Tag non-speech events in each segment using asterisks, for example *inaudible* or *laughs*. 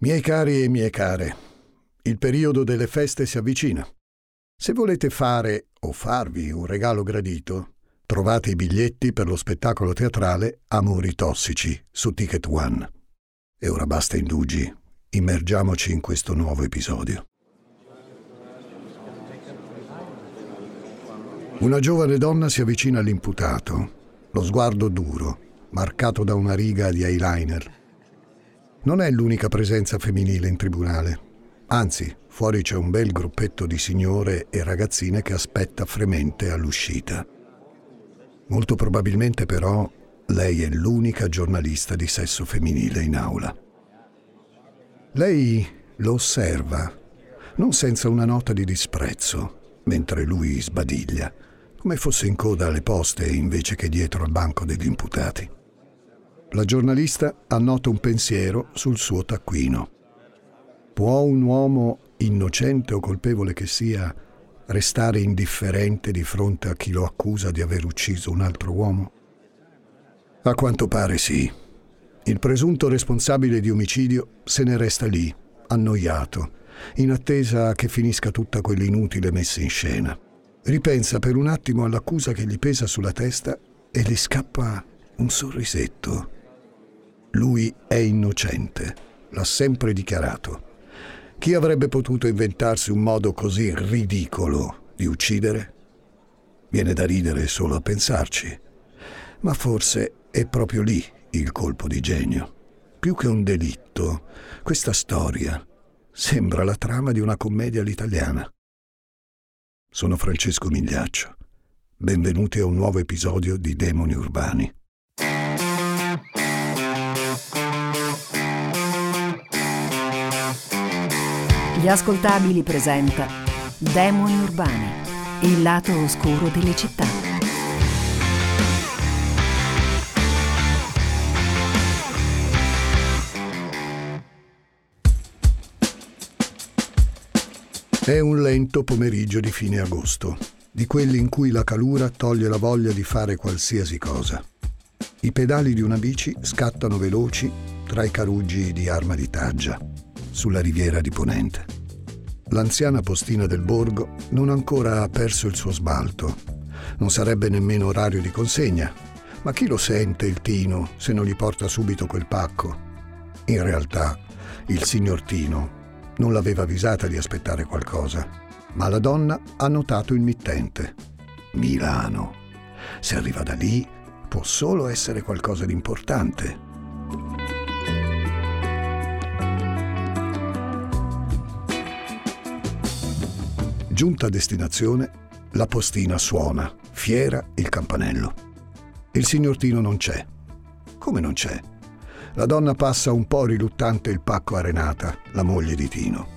Miei cari e mie care, il periodo delle feste si avvicina. Se volete fare o farvi un regalo gradito, trovate i biglietti per lo spettacolo teatrale Amori tossici su Ticket One. E ora basta indugi, immergiamoci in questo nuovo episodio. Una giovane donna si avvicina all'imputato, lo sguardo duro, marcato da una riga di eyeliner non è l'unica presenza femminile in tribunale. Anzi, fuori c'è un bel gruppetto di signore e ragazzine che aspetta fremente all'uscita. Molto probabilmente però lei è l'unica giornalista di sesso femminile in aula. Lei lo osserva, non senza una nota di disprezzo, mentre lui sbadiglia, come fosse in coda alle poste invece che dietro al banco degli imputati. La giornalista annota un pensiero sul suo taccuino. Può un uomo, innocente o colpevole che sia, restare indifferente di fronte a chi lo accusa di aver ucciso un altro uomo? A quanto pare sì. Il presunto responsabile di omicidio se ne resta lì, annoiato, in attesa che finisca tutta quell'inutile messa in scena. Ripensa per un attimo all'accusa che gli pesa sulla testa e gli scappa un sorrisetto. Lui è innocente, l'ha sempre dichiarato. Chi avrebbe potuto inventarsi un modo così ridicolo di uccidere? Viene da ridere solo a pensarci, ma forse è proprio lì il colpo di genio. Più che un delitto, questa storia sembra la trama di una commedia all'italiana. Sono Francesco Migliaccio. Benvenuti a un nuovo episodio di Demoni Urbani. Gli ascoltabili presenta Demoni Urbani, il lato oscuro delle città. È un lento pomeriggio di fine agosto, di quelli in cui la calura toglie la voglia di fare qualsiasi cosa. I pedali di una bici scattano veloci tra i caruggi di arma di taggia sulla riviera di Ponente. L'anziana postina del borgo non ancora ha perso il suo sbalto. Non sarebbe nemmeno orario di consegna, ma chi lo sente il Tino se non gli porta subito quel pacco? In realtà, il signor Tino non l'aveva avvisata di aspettare qualcosa, ma la donna ha notato il mittente. Milano. Se arriva da lì, può solo essere qualcosa di importante. Giunta a destinazione, la postina suona, fiera il campanello. Il signor Tino non c'è. Come non c'è? La donna passa un po' riluttante il pacco a Renata, la moglie di Tino.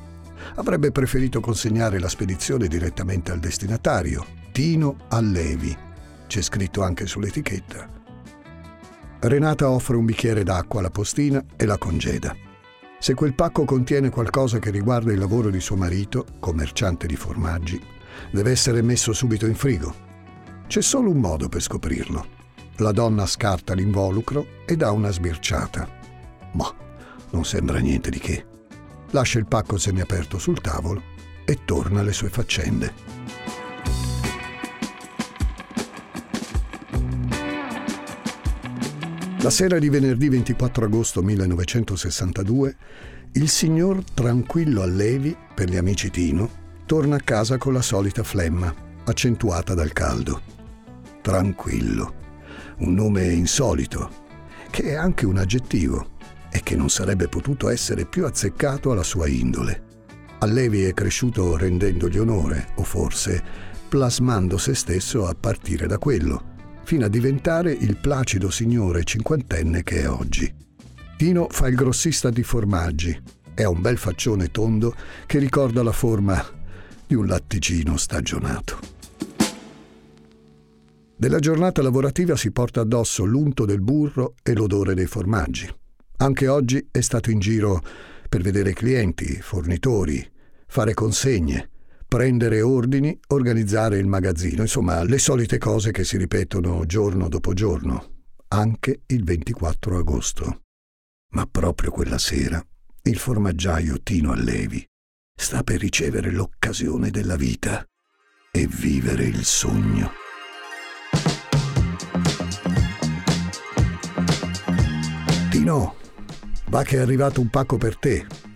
Avrebbe preferito consegnare la spedizione direttamente al destinatario, Tino Allevi. C'è scritto anche sull'etichetta. Renata offre un bicchiere d'acqua alla postina e la congeda. Se quel pacco contiene qualcosa che riguarda il lavoro di suo marito, commerciante di formaggi, deve essere messo subito in frigo. C'è solo un modo per scoprirlo. La donna scarta l'involucro e dà una sbirciata. Ma non sembra niente di che. Lascia il pacco semiaperto sul tavolo e torna alle sue faccende. La sera di venerdì 24 agosto 1962, il signor Tranquillo Allevi, per gli amici Tino, torna a casa con la solita flemma, accentuata dal caldo. Tranquillo, un nome insolito, che è anche un aggettivo e che non sarebbe potuto essere più azzeccato alla sua indole. Allevi è cresciuto rendendogli onore, o forse plasmando se stesso a partire da quello fino a diventare il placido signore cinquantenne che è oggi. Tino fa il grossista di formaggi ha un bel faccione tondo che ricorda la forma di un latticino stagionato. Della giornata lavorativa si porta addosso l'unto del burro e l'odore dei formaggi. Anche oggi è stato in giro per vedere clienti, fornitori, fare consegne, prendere ordini, organizzare il magazzino, insomma le solite cose che si ripetono giorno dopo giorno, anche il 24 agosto. Ma proprio quella sera Il formaggiaio Tino Allevi sta per ricevere l'occasione della vita e vivere il sogno. Tino, va che è arrivato un pacco per te.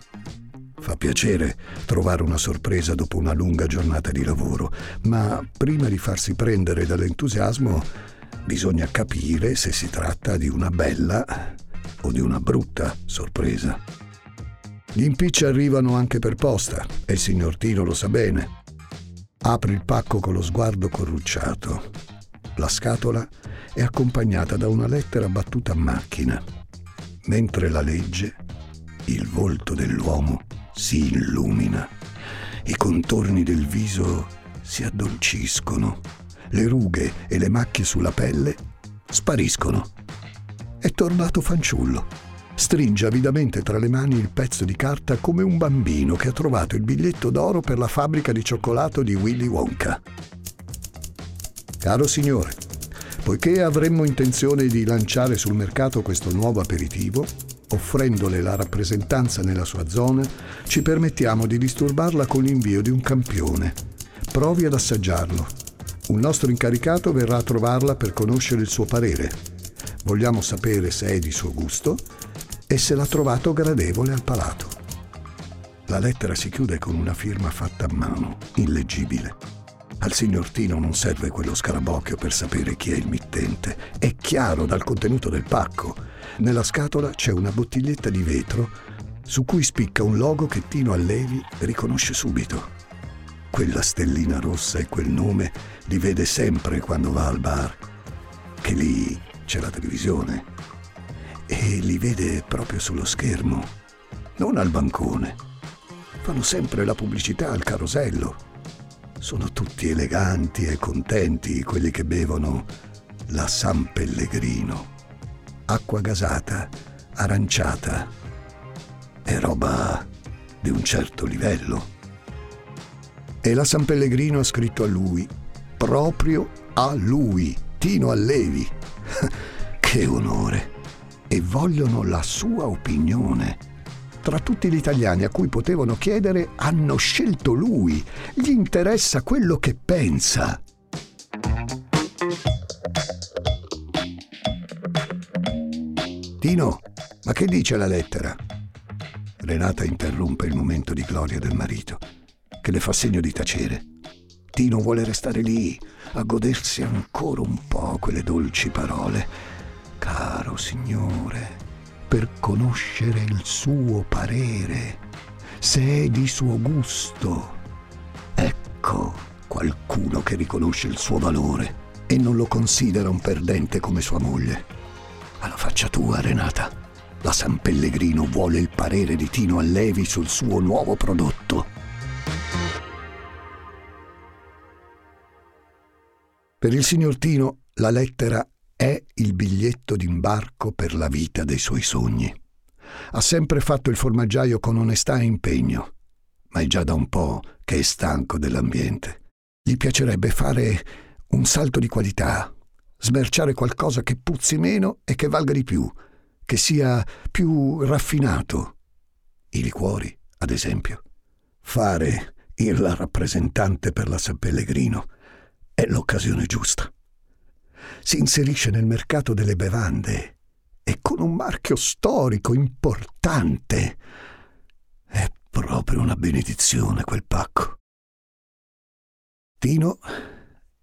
Fa piacere trovare una sorpresa dopo una lunga giornata di lavoro, ma prima di farsi prendere dall'entusiasmo bisogna capire se si tratta di una bella o di una brutta sorpresa. Gli impicci arrivano anche per posta e il signor Tino lo sa bene. Apre il pacco con lo sguardo corrucciato. La scatola è accompagnata da una lettera battuta a macchina. Mentre la legge, il volto dell'uomo si illumina. I contorni del viso si addolciscono. Le rughe e le macchie sulla pelle spariscono. È tornato fanciullo. Stringe avidamente tra le mani il pezzo di carta come un bambino che ha trovato il biglietto d'oro per la fabbrica di cioccolato di Willy Wonka. Caro signore, poiché avremmo intenzione di lanciare sul mercato questo nuovo aperitivo, offrendole la rappresentanza nella sua zona, ci permettiamo di disturbarla con l'invio di un campione. Provi ad assaggiarlo. Un nostro incaricato verrà a trovarla per conoscere il suo parere. Vogliamo sapere se è di suo gusto e se l'ha trovato gradevole al palato. La lettera si chiude con una firma fatta a mano, illeggibile. Al signor Tino non serve quello scarabocchio per sapere chi è il mittente. È chiaro dal contenuto del pacco. Nella scatola c'è una bottiglietta di vetro su cui spicca un logo che Tino Allevi riconosce subito. Quella stellina rossa e quel nome li vede sempre quando va al bar, che lì c'è la televisione e li vede proprio sullo schermo, non al bancone. Fanno sempre la pubblicità al carosello. Sono tutti eleganti e contenti quelli che bevono la San Pellegrino. Acqua gasata, aranciata. È roba di un certo livello. E la San Pellegrino ha scritto a lui, proprio a lui, Tino Allevi. *laughs* che onore! E vogliono la sua opinione. Tra tutti gli italiani a cui potevano chiedere, hanno scelto lui. Gli interessa quello che pensa. Tino, ma che dice la lettera? Renata interrompe il momento di gloria del marito, che le fa segno di tacere. Tino vuole restare lì, a godersi ancora un po' quelle dolci parole. Caro Signore, per conoscere il suo parere, se è di suo gusto. Ecco qualcuno che riconosce il suo valore e non lo considera un perdente come sua moglie. Alla faccia tua, Renata. La San Pellegrino vuole il parere di Tino Allevi sul suo nuovo prodotto. Per il signor Tino la lettera è il biglietto d'imbarco per la vita dei suoi sogni. Ha sempre fatto il formaggiaio con onestà e impegno, ma è già da un po' che è stanco dell'ambiente. Gli piacerebbe fare un salto di qualità, smerciare qualcosa che puzzi meno e che valga di più, che sia più raffinato. I liquori, ad esempio. Fare il rappresentante per la San Pellegrino è l'occasione giusta. Si inserisce nel mercato delle bevande e con un marchio storico importante. È proprio una benedizione quel pacco. Tino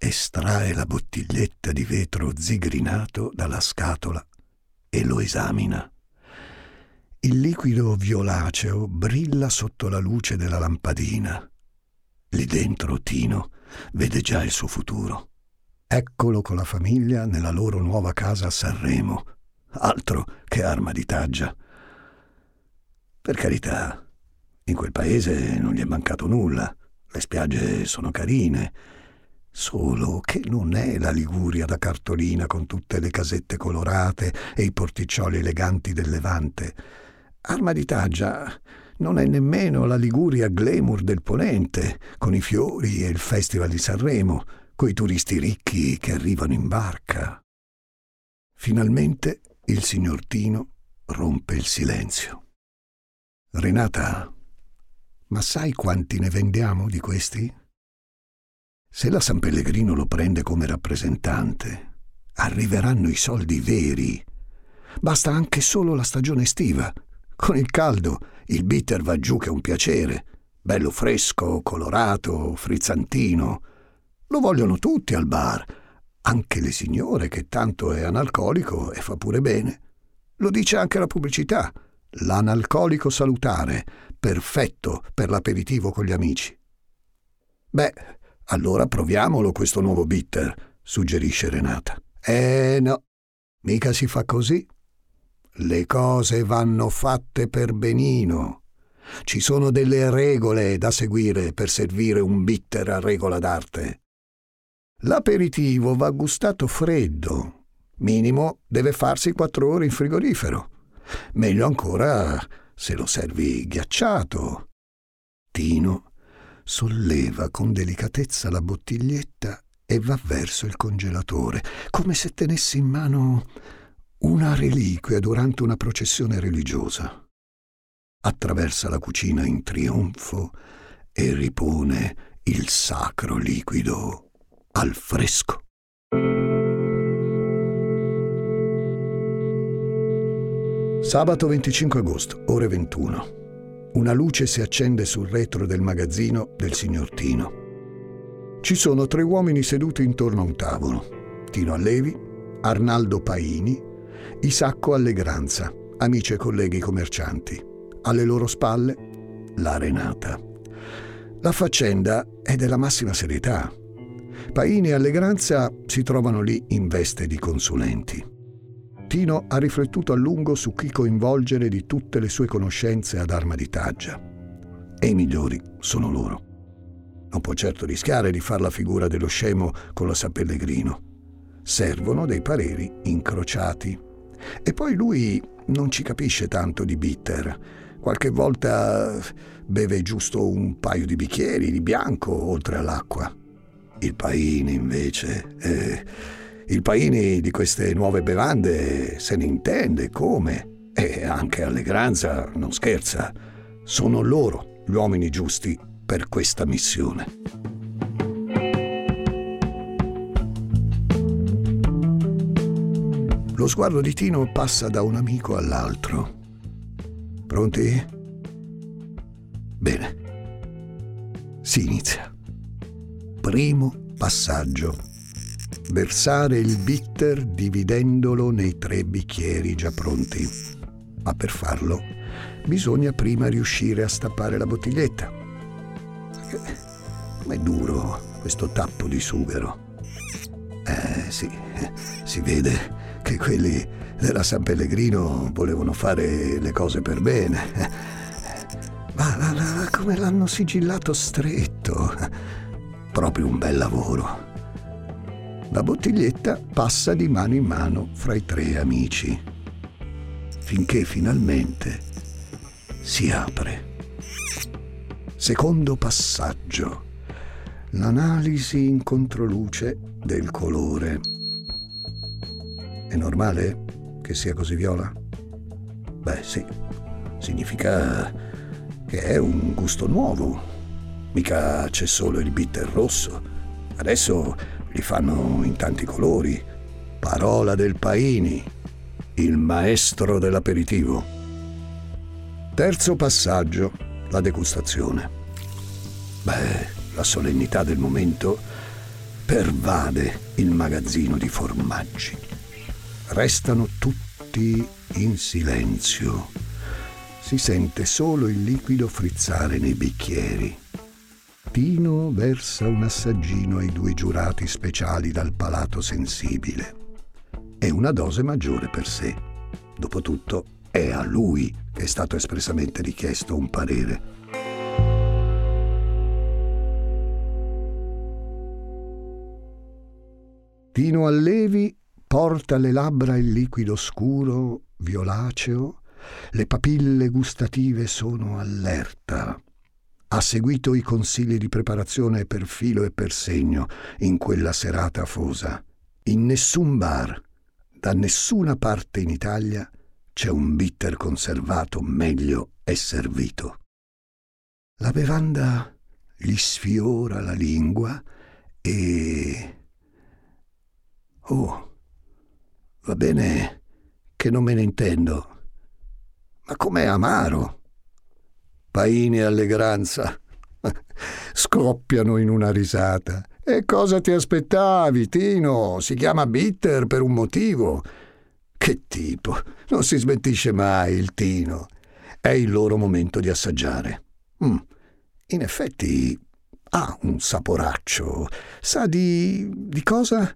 estrae la bottiglietta di vetro zigrinato dalla scatola e lo esamina. Il liquido violaceo brilla sotto la luce della lampadina. Lì dentro Tino vede già il suo futuro. Eccolo con la famiglia nella loro nuova casa a Sanremo. Altro che arma di taggia. Per carità, in quel paese non gli è mancato nulla. Le spiagge sono carine. Solo che non è la Liguria da cartolina con tutte le casette colorate e i porticcioli eleganti del Levante. Arma non è nemmeno la Liguria glamour del Ponente, con i fiori e il Festival di Sanremo, coi turisti ricchi che arrivano in barca. Finalmente il signor Tino rompe il silenzio. Renata, ma sai quanti ne vendiamo di questi? Se la San Pellegrino lo prende come rappresentante, arriveranno i soldi veri. Basta anche solo la stagione estiva. Con il caldo il bitter va giù che è un piacere. Bello fresco, colorato, frizzantino. Lo vogliono tutti al bar, anche le signore che tanto è analcolico e fa pure bene. Lo dice anche la pubblicità. L'analcolico salutare, perfetto per l'aperitivo con gli amici. Beh, allora proviamolo questo nuovo bitter, suggerisce Renata. Eh no, mica si fa così. Le cose vanno fatte per benino. Ci sono delle regole da seguire per servire un bitter a regola d'arte. L'aperitivo va gustato freddo. Minimo deve farsi quattro ore in frigorifero. Meglio ancora se lo servi ghiacciato. Tino solleva con delicatezza la bottiglietta e va verso il congelatore, come se tenesse in mano una reliquia durante una processione religiosa. Attraversa la cucina in trionfo e ripone il sacro liquido al fresco. Sabato 25 agosto, ore 21. Una luce si accende sul retro del magazzino del signor Tino. Ci sono tre uomini seduti intorno a un tavolo. Tino Allevi, Arnaldo Paini, Isacco Allegranza, amici e colleghi commercianti. Alle loro spalle la Renata. La faccenda è della massima serietà. Paini e Allegranza si trovano lì in veste di consulenti. Tino ha riflettuto a lungo su chi coinvolgere di tutte le sue conoscenze ad arma di taggia. E i migliori sono loro. Non può certo rischiare di far la figura dello scemo con la San Pellegrino. Servono dei pareri incrociati. E poi lui non ci capisce tanto di bitter. Qualche volta beve giusto un paio di bicchieri di bianco oltre all'acqua. Il Paini invece... Eh, il Paini di queste nuove bevande se ne intende come e anche Allegranza non scherza. Sono loro gli uomini giusti per questa missione. Lo sguardo di Tino passa da un amico all'altro. Pronti? Bene. Si inizia. Primo passaggio versare il bitter dividendolo nei tre bicchieri già pronti. Ma per farlo bisogna prima riuscire a stappare la bottiglietta. Ma è duro questo tappo di sughero. Eh sì, si vede che quelli della San Pellegrino volevano fare le cose per bene. Ma la, la, come l'hanno sigillato stretto. Proprio un bel lavoro. La bottiglietta passa di mano in mano fra i tre amici, finché finalmente si apre. Secondo passaggio. L'analisi in controluce del colore. È normale che sia così viola? Beh sì, significa che è un gusto nuovo. Mica c'è solo il bitter rosso. Adesso li fanno in tanti colori. Parola del Paini, il maestro dell'aperitivo. Terzo passaggio, la degustazione. Beh, la solennità del momento pervade il magazzino di formaggi. Restano tutti in silenzio. Si sente solo il liquido frizzare nei bicchieri. Tino versa un assaggino ai due giurati speciali dal palato sensibile. È una dose maggiore per sé. Dopotutto è a lui che è stato espressamente richiesto un parere. Tino Allevi porta alle labbra il liquido scuro, violaceo, le papille gustative sono allerta ha seguito i consigli di preparazione per filo e per segno in quella serata afosa. In nessun bar, da nessuna parte in Italia, c'è un bitter conservato, meglio è servito. La bevanda gli sfiora la lingua e... Oh, va bene che non me ne intendo, ma com'è amaro! Paini e allegranza *laughs* scoppiano in una risata. E cosa ti aspettavi, Tino? Si chiama bitter per un motivo. Che tipo? Non si smentisce mai il Tino. È il loro momento di assaggiare. Mm. In effetti ha un saporaccio. Sa di. di cosa?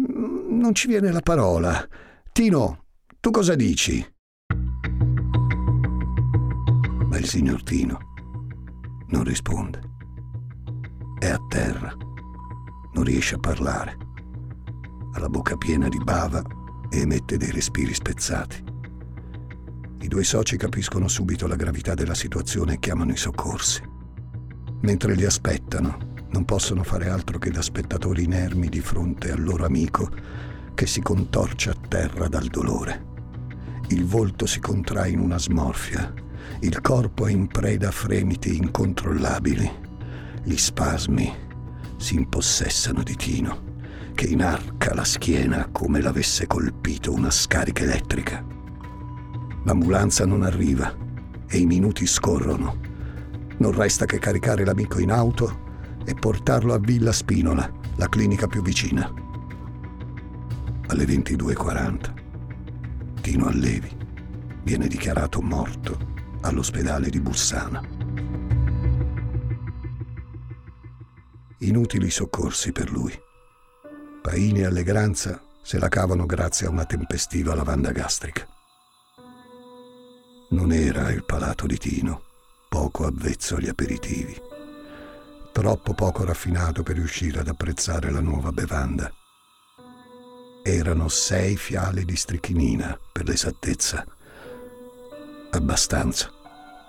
Mm, non ci viene la parola. Tino, tu cosa dici? Ma il signor Tino non risponde. È a terra. Non riesce a parlare. Ha la bocca piena di bava e emette dei respiri spezzati. I due soci capiscono subito la gravità della situazione e chiamano i soccorsi. Mentre li aspettano, non possono fare altro che da spettatori inermi di fronte al loro amico che si contorce a terra dal dolore. Il volto si contrae in una smorfia, il corpo è in preda a fremiti incontrollabili. Gli spasmi si impossessano di Tino che inarca la schiena come l'avesse colpito una scarica elettrica. L'ambulanza non arriva e i minuti scorrono. Non resta che caricare l'amico in auto e portarlo a Villa Spinola, la clinica più vicina. Alle 22.40 Tino Allevi viene dichiarato morto all'ospedale di Bussana. Inutili soccorsi per lui. Paini e Allegranza se la cavano grazie a una tempestiva lavanda gastrica. Non era il palato di Tino, poco avvezzo agli aperitivi, troppo poco raffinato per riuscire ad apprezzare la nuova bevanda. Erano sei fiale di strichinina, per l'esattezza, abbastanza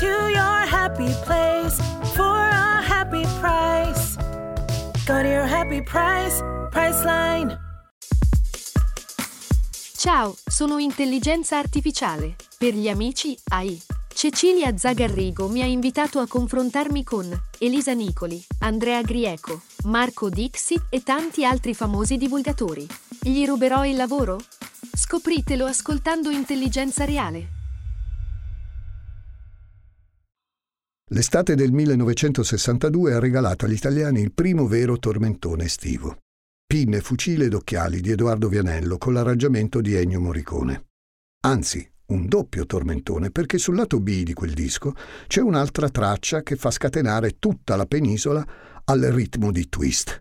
To your happy place for a happy price. Go to your happy price, Priceline. Ciao, sono intelligenza artificiale. Per gli amici AI. Cecilia Zagarrigo mi ha invitato a confrontarmi con Elisa Nicoli, Andrea Grieco, Marco Dixi e tanti altri famosi divulgatori. Gli ruberò il lavoro? Scopritelo ascoltando Intelligenza Reale. L'estate del 1962 ha regalato agli italiani il primo vero tormentone estivo. Pinne, fucile ed occhiali di Edoardo Vianello con l'arrangiamento di Ennio Morricone. Anzi, un doppio tormentone perché sul lato B di quel disco c'è un'altra traccia che fa scatenare tutta la penisola al ritmo di twist.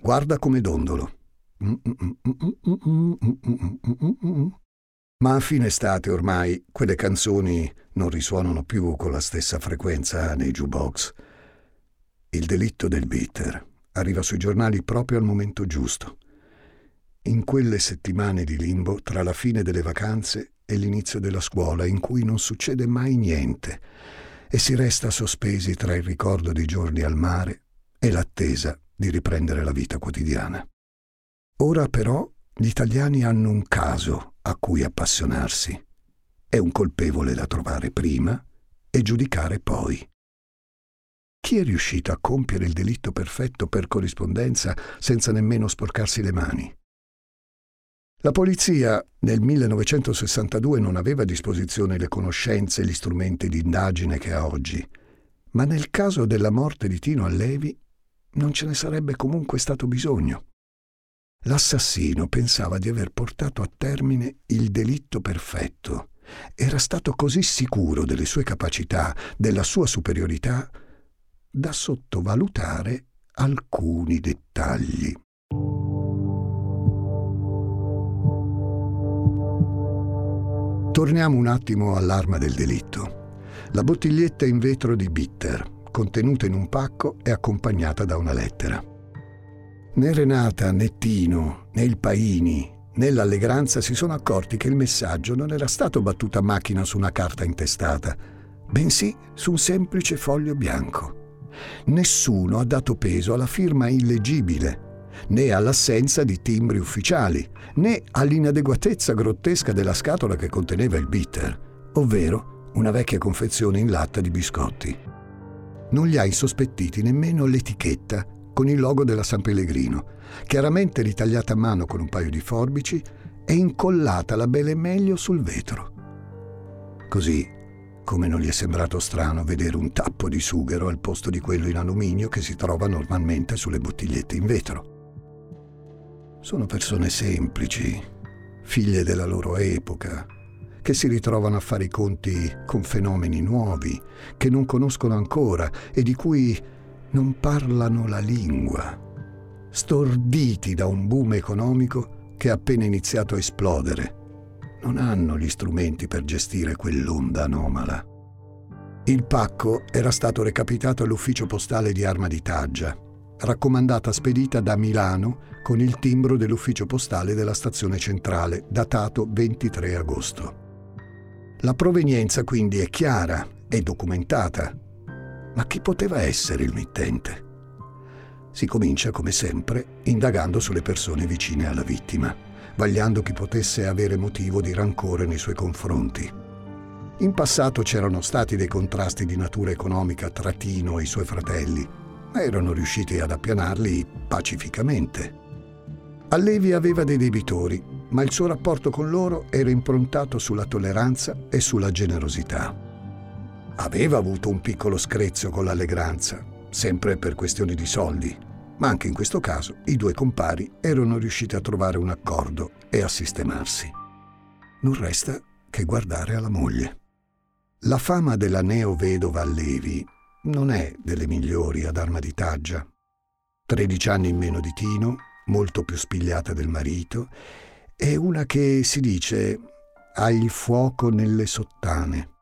Guarda come dondolo. Ma a fine estate ormai quelle canzoni non risuonano più con la stessa frequenza nei jukebox. Il delitto del bitter arriva sui giornali proprio al momento giusto. In quelle settimane di limbo tra la fine delle vacanze e l'inizio della scuola in cui non succede mai niente e si resta sospesi tra il ricordo dei giorni al mare e l'attesa di riprendere la vita quotidiana. Ora però gli italiani hanno un caso a cui appassionarsi. È un colpevole da trovare prima e giudicare poi. Chi è riuscito a compiere il delitto perfetto per corrispondenza senza nemmeno sporcarsi le mani? La polizia nel 1962 non aveva a disposizione le conoscenze e gli strumenti di indagine che ha oggi, ma nel caso della morte di Tino Allevi non ce ne sarebbe comunque stato bisogno. L'assassino pensava di aver portato a termine il delitto perfetto. Era stato così sicuro delle sue capacità, della sua superiorità, da sottovalutare alcuni dettagli. Torniamo un attimo all'arma del delitto. La bottiglietta in vetro di bitter, contenuta in un pacco e accompagnata da una lettera. Né Renata, né Tino, né il Paini, né l'Allegranza si sono accorti che il messaggio non era stato battuto a macchina su una carta intestata, bensì su un semplice foglio bianco. Nessuno ha dato peso alla firma illegibile, né all'assenza di timbri ufficiali, né all'inadeguatezza grottesca della scatola che conteneva il bitter, ovvero una vecchia confezione in latta di biscotti. Non li ha insospettiti nemmeno l'etichetta con il logo della San Pellegrino, chiaramente ritagliata a mano con un paio di forbici e incollata la bene meglio sul vetro. Così come non gli è sembrato strano vedere un tappo di sughero al posto di quello in alluminio che si trova normalmente sulle bottigliette in vetro. Sono persone semplici, figlie della loro epoca, che si ritrovano a fare i conti con fenomeni nuovi, che non conoscono ancora e di cui non parlano la lingua, storditi da un boom economico che è appena iniziato a esplodere. Non hanno gli strumenti per gestire quell'onda anomala. Il pacco era stato recapitato all'ufficio postale di Arma di Taggia, raccomandata spedita da Milano con il timbro dell'ufficio postale della stazione centrale, datato 23 agosto. La provenienza quindi è chiara e documentata. Ma chi poteva essere il mittente? Si comincia, come sempre, indagando sulle persone vicine alla vittima, vagliando chi potesse avere motivo di rancore nei suoi confronti. In passato c'erano stati dei contrasti di natura economica tra Tino e i suoi fratelli, ma erano riusciti ad appianarli pacificamente. Allevi aveva dei debitori, ma il suo rapporto con loro era improntato sulla tolleranza e sulla generosità. Aveva avuto un piccolo screzio con l'allegranza, sempre per questioni di soldi, ma anche in questo caso i due compari erano riusciti a trovare un accordo e a sistemarsi. Non resta che guardare alla moglie. La fama della neo-vedova Allevi non è delle migliori ad arma di taggia. 13 anni in meno di Tino, molto più spigliata del marito, è una che si dice ha il fuoco nelle sottane.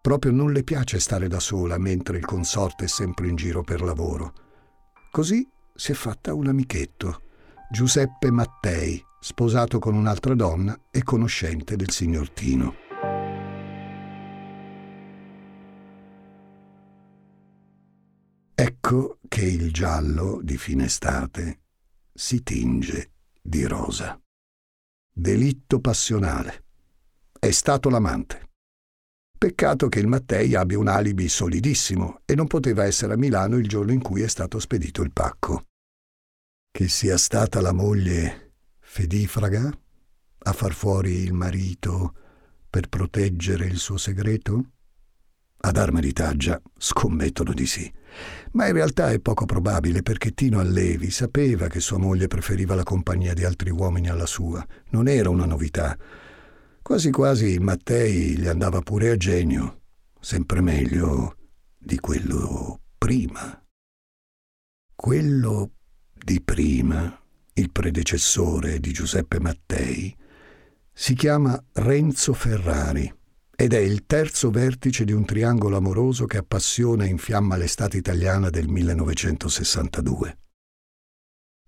Proprio non le piace stare da sola mentre il consorte è sempre in giro per lavoro. Così si è fatta un amichetto, Giuseppe Mattei, sposato con un'altra donna e conoscente del signor Tino. Ecco che il giallo di fine estate si tinge di rosa. Delitto passionale. È stato l'amante. Peccato che il Mattei abbia un alibi solidissimo e non poteva essere a Milano il giorno in cui è stato spedito il pacco. Che sia stata la moglie fedifraga a far fuori il marito per proteggere il suo segreto? Ad arma di taggia scommettono di sì. Ma in realtà è poco probabile perché Tino Allevi sapeva che sua moglie preferiva la compagnia di altri uomini alla sua. Non era una novità. Quasi quasi Mattei gli andava pure a genio, sempre meglio di quello prima. Quello di prima, il predecessore di Giuseppe Mattei, si chiama Renzo Ferrari ed è il terzo vertice di un triangolo amoroso che appassiona e infiamma l'estate italiana del 1962.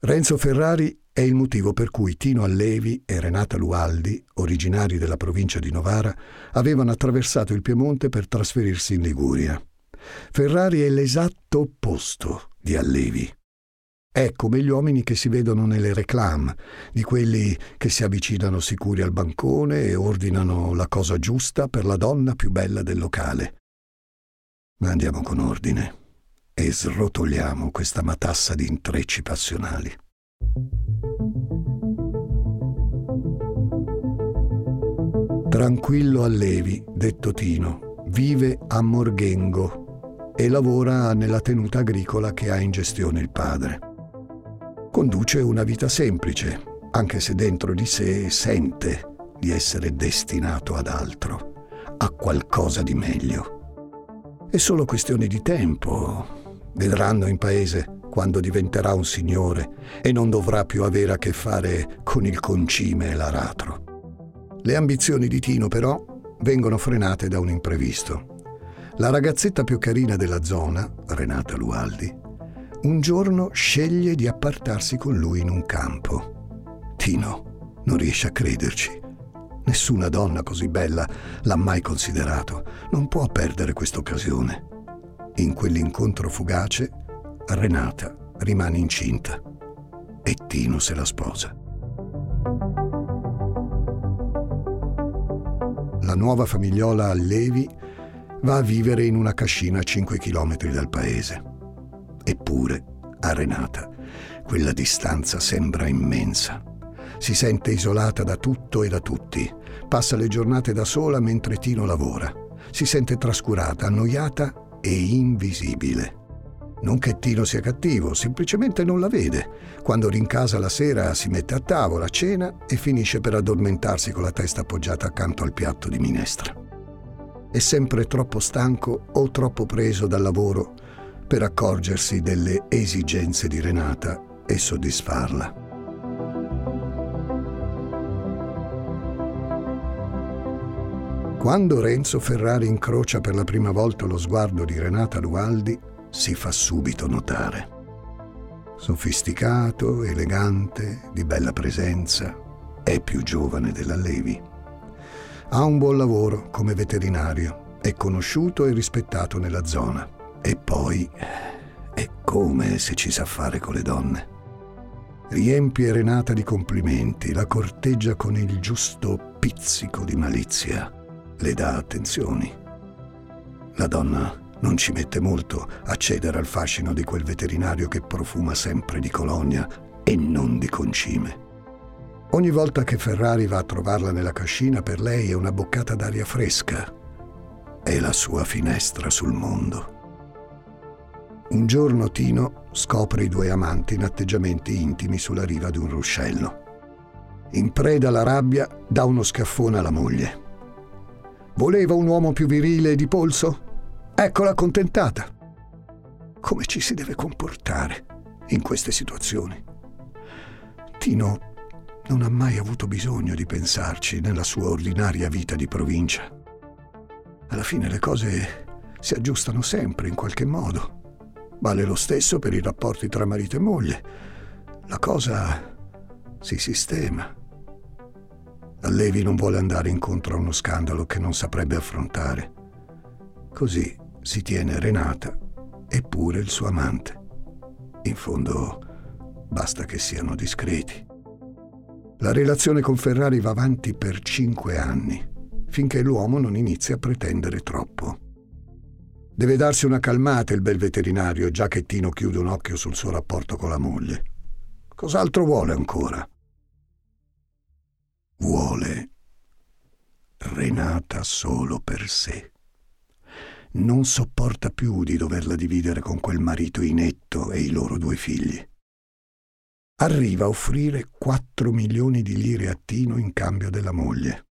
Renzo Ferrari è il motivo per cui Tino Allevi e Renata Lualdi, originari della provincia di Novara, avevano attraversato il Piemonte per trasferirsi in Liguria. Ferrari è l'esatto opposto di Allevi. È come gli uomini che si vedono nelle reclame, di quelli che si avvicinano sicuri al bancone e ordinano la cosa giusta per la donna più bella del locale. Ma andiamo con ordine e srotoliamo questa matassa di intrecci passionali. Tranquillo Allevi, detto Tino, vive a Morghengo e lavora nella tenuta agricola che ha in gestione il padre conduce una vita semplice, anche se dentro di sé sente di essere destinato ad altro, a qualcosa di meglio. È solo questione di tempo. Vedranno in paese quando diventerà un signore e non dovrà più avere a che fare con il concime e l'aratro. Le ambizioni di Tino però vengono frenate da un imprevisto. La ragazzetta più carina della zona, Renata Lualdi, un giorno sceglie di appartarsi con lui in un campo. Tino non riesce a crederci. Nessuna donna così bella l'ha mai considerato. Non può perdere questa occasione. In quell'incontro fugace, Renata rimane incinta e Tino se la sposa. La nuova famigliola Allevi va a vivere in una cascina a 5 km dal paese. Eppure, a Renata, quella distanza sembra immensa. Si sente isolata da tutto e da tutti. Passa le giornate da sola mentre Tino lavora. Si sente trascurata, annoiata e invisibile. Non che Tino sia cattivo, semplicemente non la vede. Quando rincasa la sera si mette a tavola, cena e finisce per addormentarsi con la testa appoggiata accanto al piatto di minestra. È sempre troppo stanco o troppo preso dal lavoro per accorgersi delle esigenze di Renata e soddisfarla. Quando Renzo Ferrari incrocia per la prima volta lo sguardo di Renata Lualdi, si fa subito notare. Sofisticato, elegante, di bella presenza, è più giovane della Levi. Ha un buon lavoro come veterinario, è conosciuto e rispettato nella zona. E poi è come se ci sa fare con le donne. Riempie Renata di complimenti, la corteggia con il giusto pizzico di malizia, le dà attenzioni. La donna non ci mette molto a cedere al fascino di quel veterinario che profuma sempre di colonia e non di concime. Ogni volta che Ferrari va a trovarla nella cascina, per lei è una boccata d'aria fresca. È la sua finestra sul mondo. Un giorno Tino scopre i due amanti in atteggiamenti intimi sulla riva di un ruscello. In preda alla rabbia, dà uno scaffone alla moglie. Voleva un uomo più virile e di polso? Eccola accontentata. Come ci si deve comportare in queste situazioni? Tino non ha mai avuto bisogno di pensarci nella sua ordinaria vita di provincia. Alla fine le cose si aggiustano sempre in qualche modo. Vale lo stesso per i rapporti tra marito e moglie. La cosa si sistema. Allevi non vuole andare incontro a uno scandalo che non saprebbe affrontare. Così si tiene Renata e pure il suo amante. In fondo basta che siano discreti. La relazione con Ferrari va avanti per cinque anni, finché l'uomo non inizia a pretendere troppo. Deve darsi una calmata il bel veterinario, già che Tino chiude un occhio sul suo rapporto con la moglie. Cos'altro vuole ancora? Vuole Renata solo per sé non sopporta più di doverla dividere con quel marito inetto e i loro due figli. Arriva a offrire 4 milioni di lire a Tino in cambio della moglie.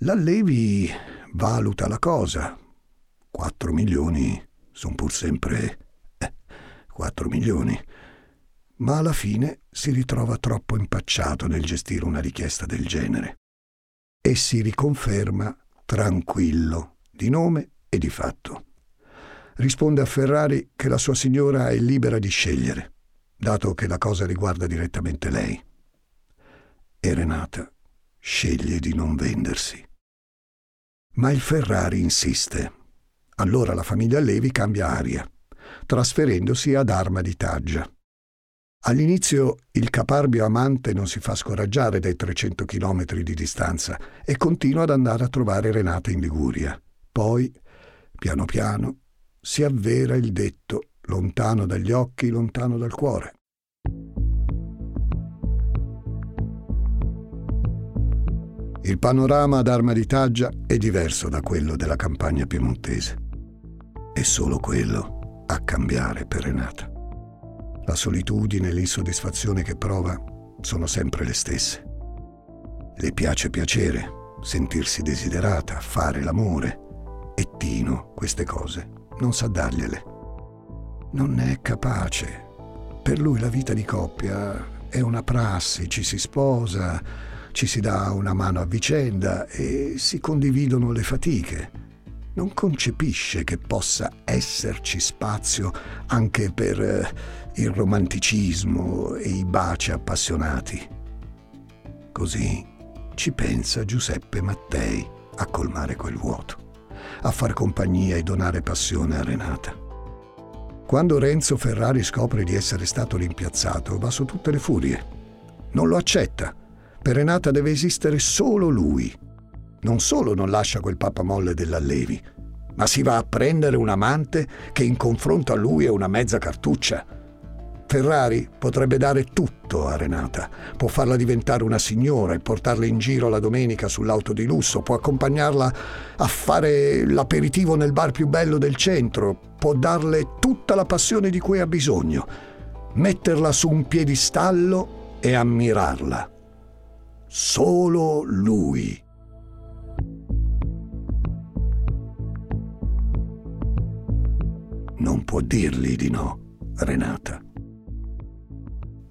L'Allevi valuta la cosa. 4 milioni sono pur sempre... Eh, 4 milioni. Ma alla fine si ritrova troppo impacciato nel gestire una richiesta del genere e si riconferma tranquillo di nome e di fatto. Risponde a Ferrari che la sua signora è libera di scegliere, dato che la cosa riguarda direttamente lei. E Renata sceglie di non vendersi. Ma il Ferrari insiste. Allora la famiglia Levi cambia aria, trasferendosi ad Arma di Taggia. All'inizio il caparbio amante non si fa scoraggiare dai 300 chilometri di distanza e continua ad andare a trovare Renata in Liguria. Poi, piano piano, si avvera il detto lontano dagli occhi, lontano dal cuore. Il panorama ad Arma di Taggia è diverso da quello della campagna piemontese. È solo quello a cambiare per Renata. La solitudine e l'insoddisfazione che prova sono sempre le stesse. Le piace piacere, sentirsi desiderata, fare l'amore, e Tino queste cose non sa dargliele. Non ne è capace. Per lui la vita di coppia è una prassi, ci si sposa, ci si dà una mano a vicenda e si condividono le fatiche. non concepisce che possa esserci spazio anche per eh, il romanticismo e i baci appassionati. Così ci pensa Giuseppe Mattei a colmare quel vuoto, a far compagnia e donare passione a Renata. Quando Renzo Ferrari scopre di essere stato rimpiazzato, va su tutte le furie. Non lo accetta. Per Renata deve esistere solo lui non solo non lascia quel papamolle dell'Allevi, ma si va a prendere un amante che in confronto a lui è una mezza cartuccia. Ferrari potrebbe dare tutto a Renata, può farla diventare una signora e portarla in giro la domenica sull'auto di lusso, può accompagnarla a fare l'aperitivo nel bar più bello del centro, può darle tutta la passione di cui ha bisogno, metterla su un piedistallo e ammirarla. Solo lui. Non può dirgli di no, Renata.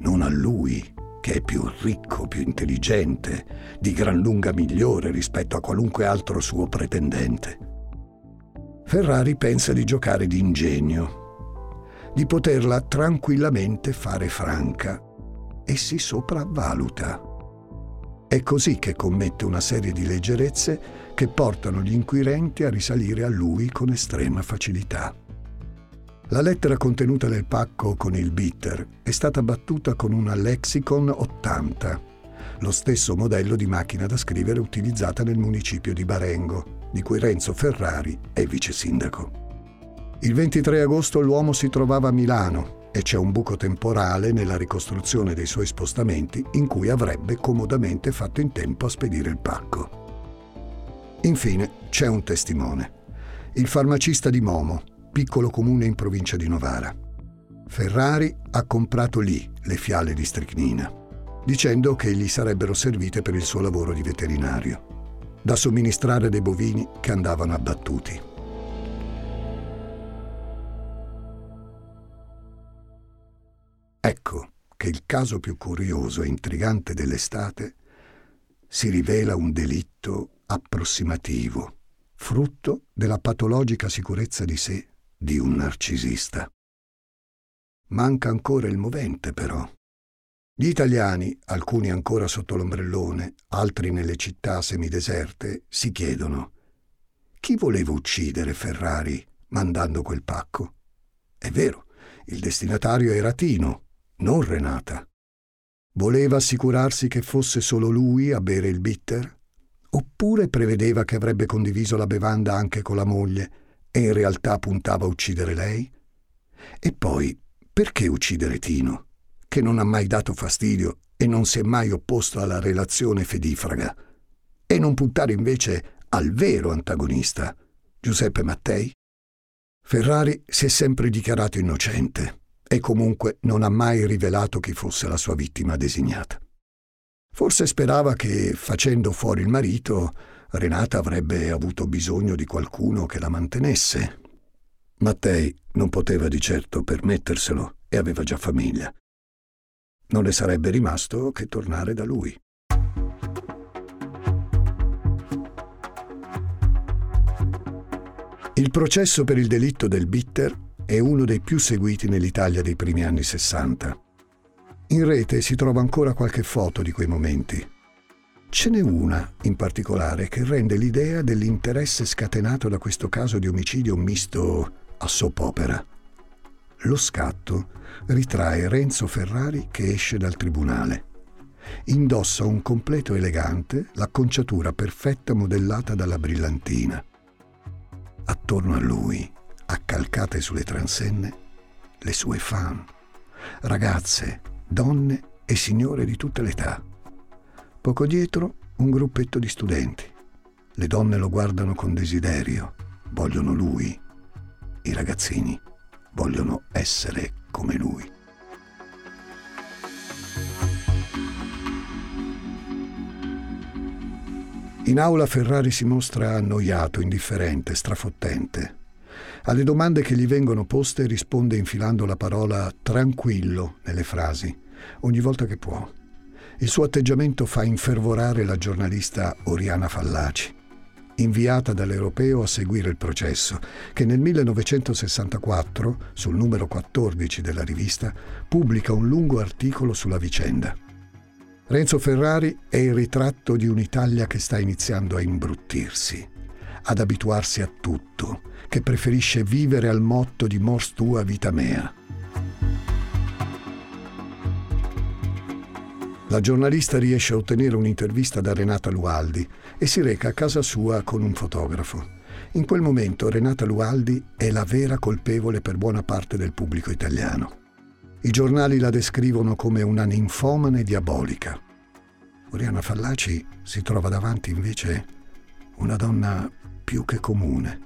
Non a lui, che è più ricco, più intelligente, di gran lunga migliore rispetto a qualunque altro suo pretendente. Ferrari pensa di giocare d'ingegno, di poterla tranquillamente fare franca e si sopravvaluta. È così che commette una serie di leggerezze che portano gli inquirenti a risalire a lui con estrema facilità. La lettera contenuta nel pacco con il bitter è stata battuta con una Lexicon 80, lo stesso modello di macchina da scrivere utilizzata nel municipio di Barengo, di cui Renzo Ferrari è vice sindaco. Il 23 agosto l'uomo si trovava a Milano e c'è un buco temporale nella ricostruzione dei suoi spostamenti in cui avrebbe comodamente fatto in tempo a spedire il pacco. Infine c'è un testimone, il farmacista di Momo, piccolo comune in provincia di Novara. Ferrari ha comprato lì le fiale di stricnina, dicendo che gli sarebbero servite per il suo lavoro di veterinario, da somministrare dei bovini che andavano abbattuti. Ecco che il caso più curioso e intrigante dell'estate si rivela un delitto approssimativo, frutto della patologica sicurezza di sé di un narcisista. Manca ancora il movente, però. Gli italiani, alcuni ancora sotto l'ombrellone, altri nelle città semideserte, si chiedono chi voleva uccidere Ferrari mandando quel pacco? È vero, il destinatario era Tino, non Renata. Voleva assicurarsi che fosse solo lui a bere il bitter? Oppure prevedeva che avrebbe condiviso la bevanda anche con la moglie e in realtà puntava a uccidere lei? E poi, perché uccidere Tino, che non ha mai dato fastidio e non si è mai opposto alla relazione fedifraga? E non puntare invece al vero antagonista, Giuseppe Mattei? Ferrari si è sempre dichiarato innocente e comunque non ha mai rivelato chi fosse la sua vittima designata. Forse sperava che, facendo fuori il marito, Renata avrebbe avuto bisogno di qualcuno che la mantenesse. Mattei non poteva di certo permetterselo e aveva già famiglia. Non le sarebbe rimasto che tornare da lui. Il processo per il delitto del bitter è uno dei più seguiti nell'Italia dei primi anni Sessanta. In rete si trova ancora qualche foto di quei momenti. Ce n'è una in particolare che rende l'idea dell'interesse scatenato da questo caso di omicidio misto a soap opera. Lo scatto ritrae Renzo Ferrari che esce dal tribunale. Indossa un completo elegante, l'acconciatura perfetta modellata dalla brillantina. Attorno a lui, accalcate sulle transenne, le sue fan, ragazze, donne e signore di tutte le età Poco dietro un gruppetto di studenti. Le donne lo guardano con desiderio, vogliono lui. I ragazzini vogliono essere come lui. In aula Ferrari si mostra annoiato, indifferente, strafottente. Alle domande che gli vengono poste risponde infilando la parola tranquillo nelle frasi, ogni volta che può. Il suo atteggiamento fa infervorare la giornalista Oriana Fallaci. inviata dall'Europeo a seguire il processo, che nel 1964, sul numero 14 della rivista, pubblica un lungo articolo sulla vicenda. Renzo Ferrari è il ritratto di un'Italia che sta iniziando a imbruttirsi, ad abituarsi a tutto, che preferisce vivere al motto di mors tua vita mea. La giornalista riesce a ottenere un'intervista da Renata Lualdi e si reca a casa sua con un fotografo. In quel momento Renata Lualdi è la vera colpevole per buona parte del pubblico italiano. I giornali la descrivono come una ninfomane diabolica. Oriana Fallaci si trova davanti invece una donna più che comune,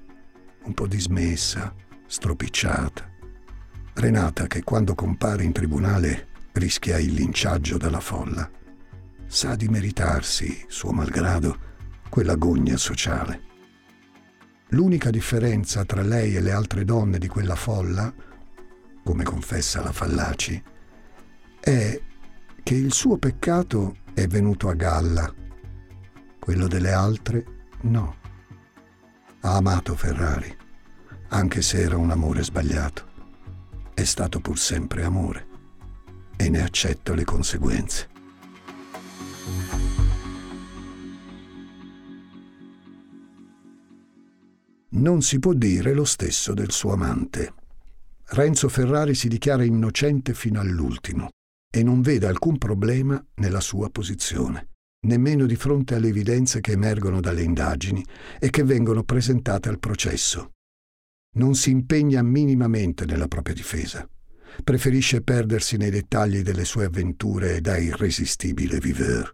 un po' dismessa, stropicciata. Renata, che quando compare in tribunale rischia il linciaggio dalla folla. Sa di meritarsi, suo malgrado, quella gogna sociale. L'unica differenza tra lei e le altre donne di quella folla, come confessa la Fallaci, è che il suo peccato è venuto a galla, quello delle altre no. Ha amato Ferrari, anche se era un amore sbagliato. È stato pur sempre amore e ne accetta le conseguenze. Non si può dire lo stesso del suo amante. Renzo Ferrari si dichiara innocente fino all'ultimo e non vede alcun problema nella sua posizione, nemmeno di fronte alle evidenze che emergono dalle indagini e che vengono presentate al processo. Non si impegna minimamente nella propria difesa preferisce perdersi nei dettagli delle sue avventure da irresistibile viveur.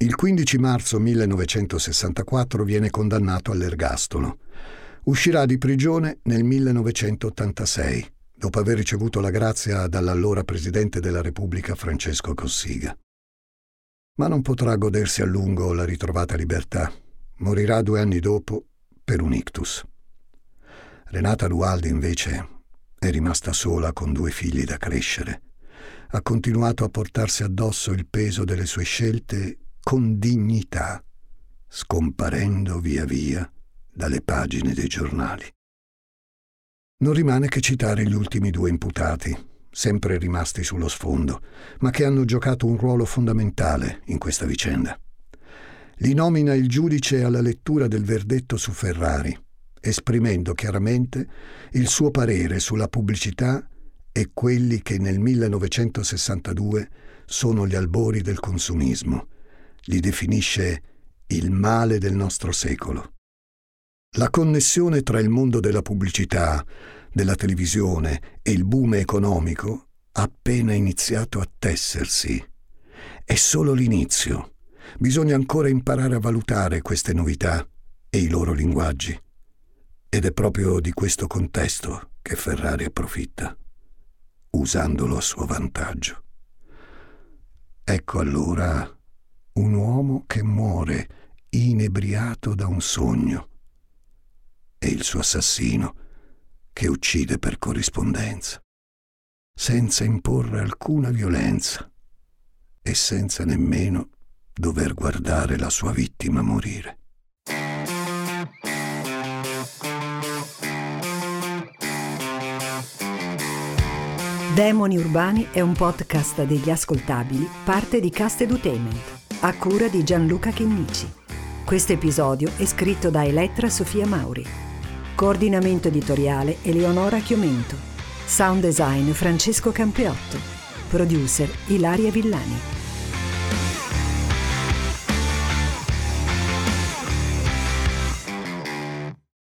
Il 15 marzo 1964 viene condannato all'ergastolo. Uscirà di prigione nel 1986, dopo aver ricevuto la grazia dall'allora Presidente della Repubblica Francesco Cossiga. Ma non potrà godersi a lungo la ritrovata libertà. Morirà due anni dopo per un ictus. Renata Lualdi, invece, è rimasta sola con due figli da crescere. Ha continuato a portarsi addosso il peso delle sue scelte con dignità, scomparendo via via dalle pagine dei giornali. Non rimane che citare gli ultimi due imputati, sempre rimasti sullo sfondo, ma che hanno giocato un ruolo fondamentale in questa vicenda. Li nomina il giudice alla lettura del verdetto su Ferrari, esprimendo chiaramente il suo parere sulla pubblicità e quelli che nel 1962 sono gli albori del consumismo. Li definisce il male del nostro secolo. La connessione tra il mondo della pubblicità, della televisione e il boom economico ha appena iniziato a tessersi. È solo l'inizio. Bisogna ancora imparare a valutare queste novità e i loro linguaggi. Ed è proprio di questo contesto che Ferrari approfitta, usandolo a suo vantaggio. Ecco allora un uomo che muore inebriato da un sogno e il suo assassino che uccide per corrispondenza, senza imporre alcuna violenza e senza nemmeno dover guardare la sua vittima morire. Demoni Urbani è un podcast degli ascoltabili, parte di Cast Edutainment, a cura di Gianluca Chennici. Questo episodio è scritto da Elettra Sofia Mauri. Coordinamento editoriale Eleonora Chiomento. Sound design Francesco Campeotto. Producer Ilaria Villani.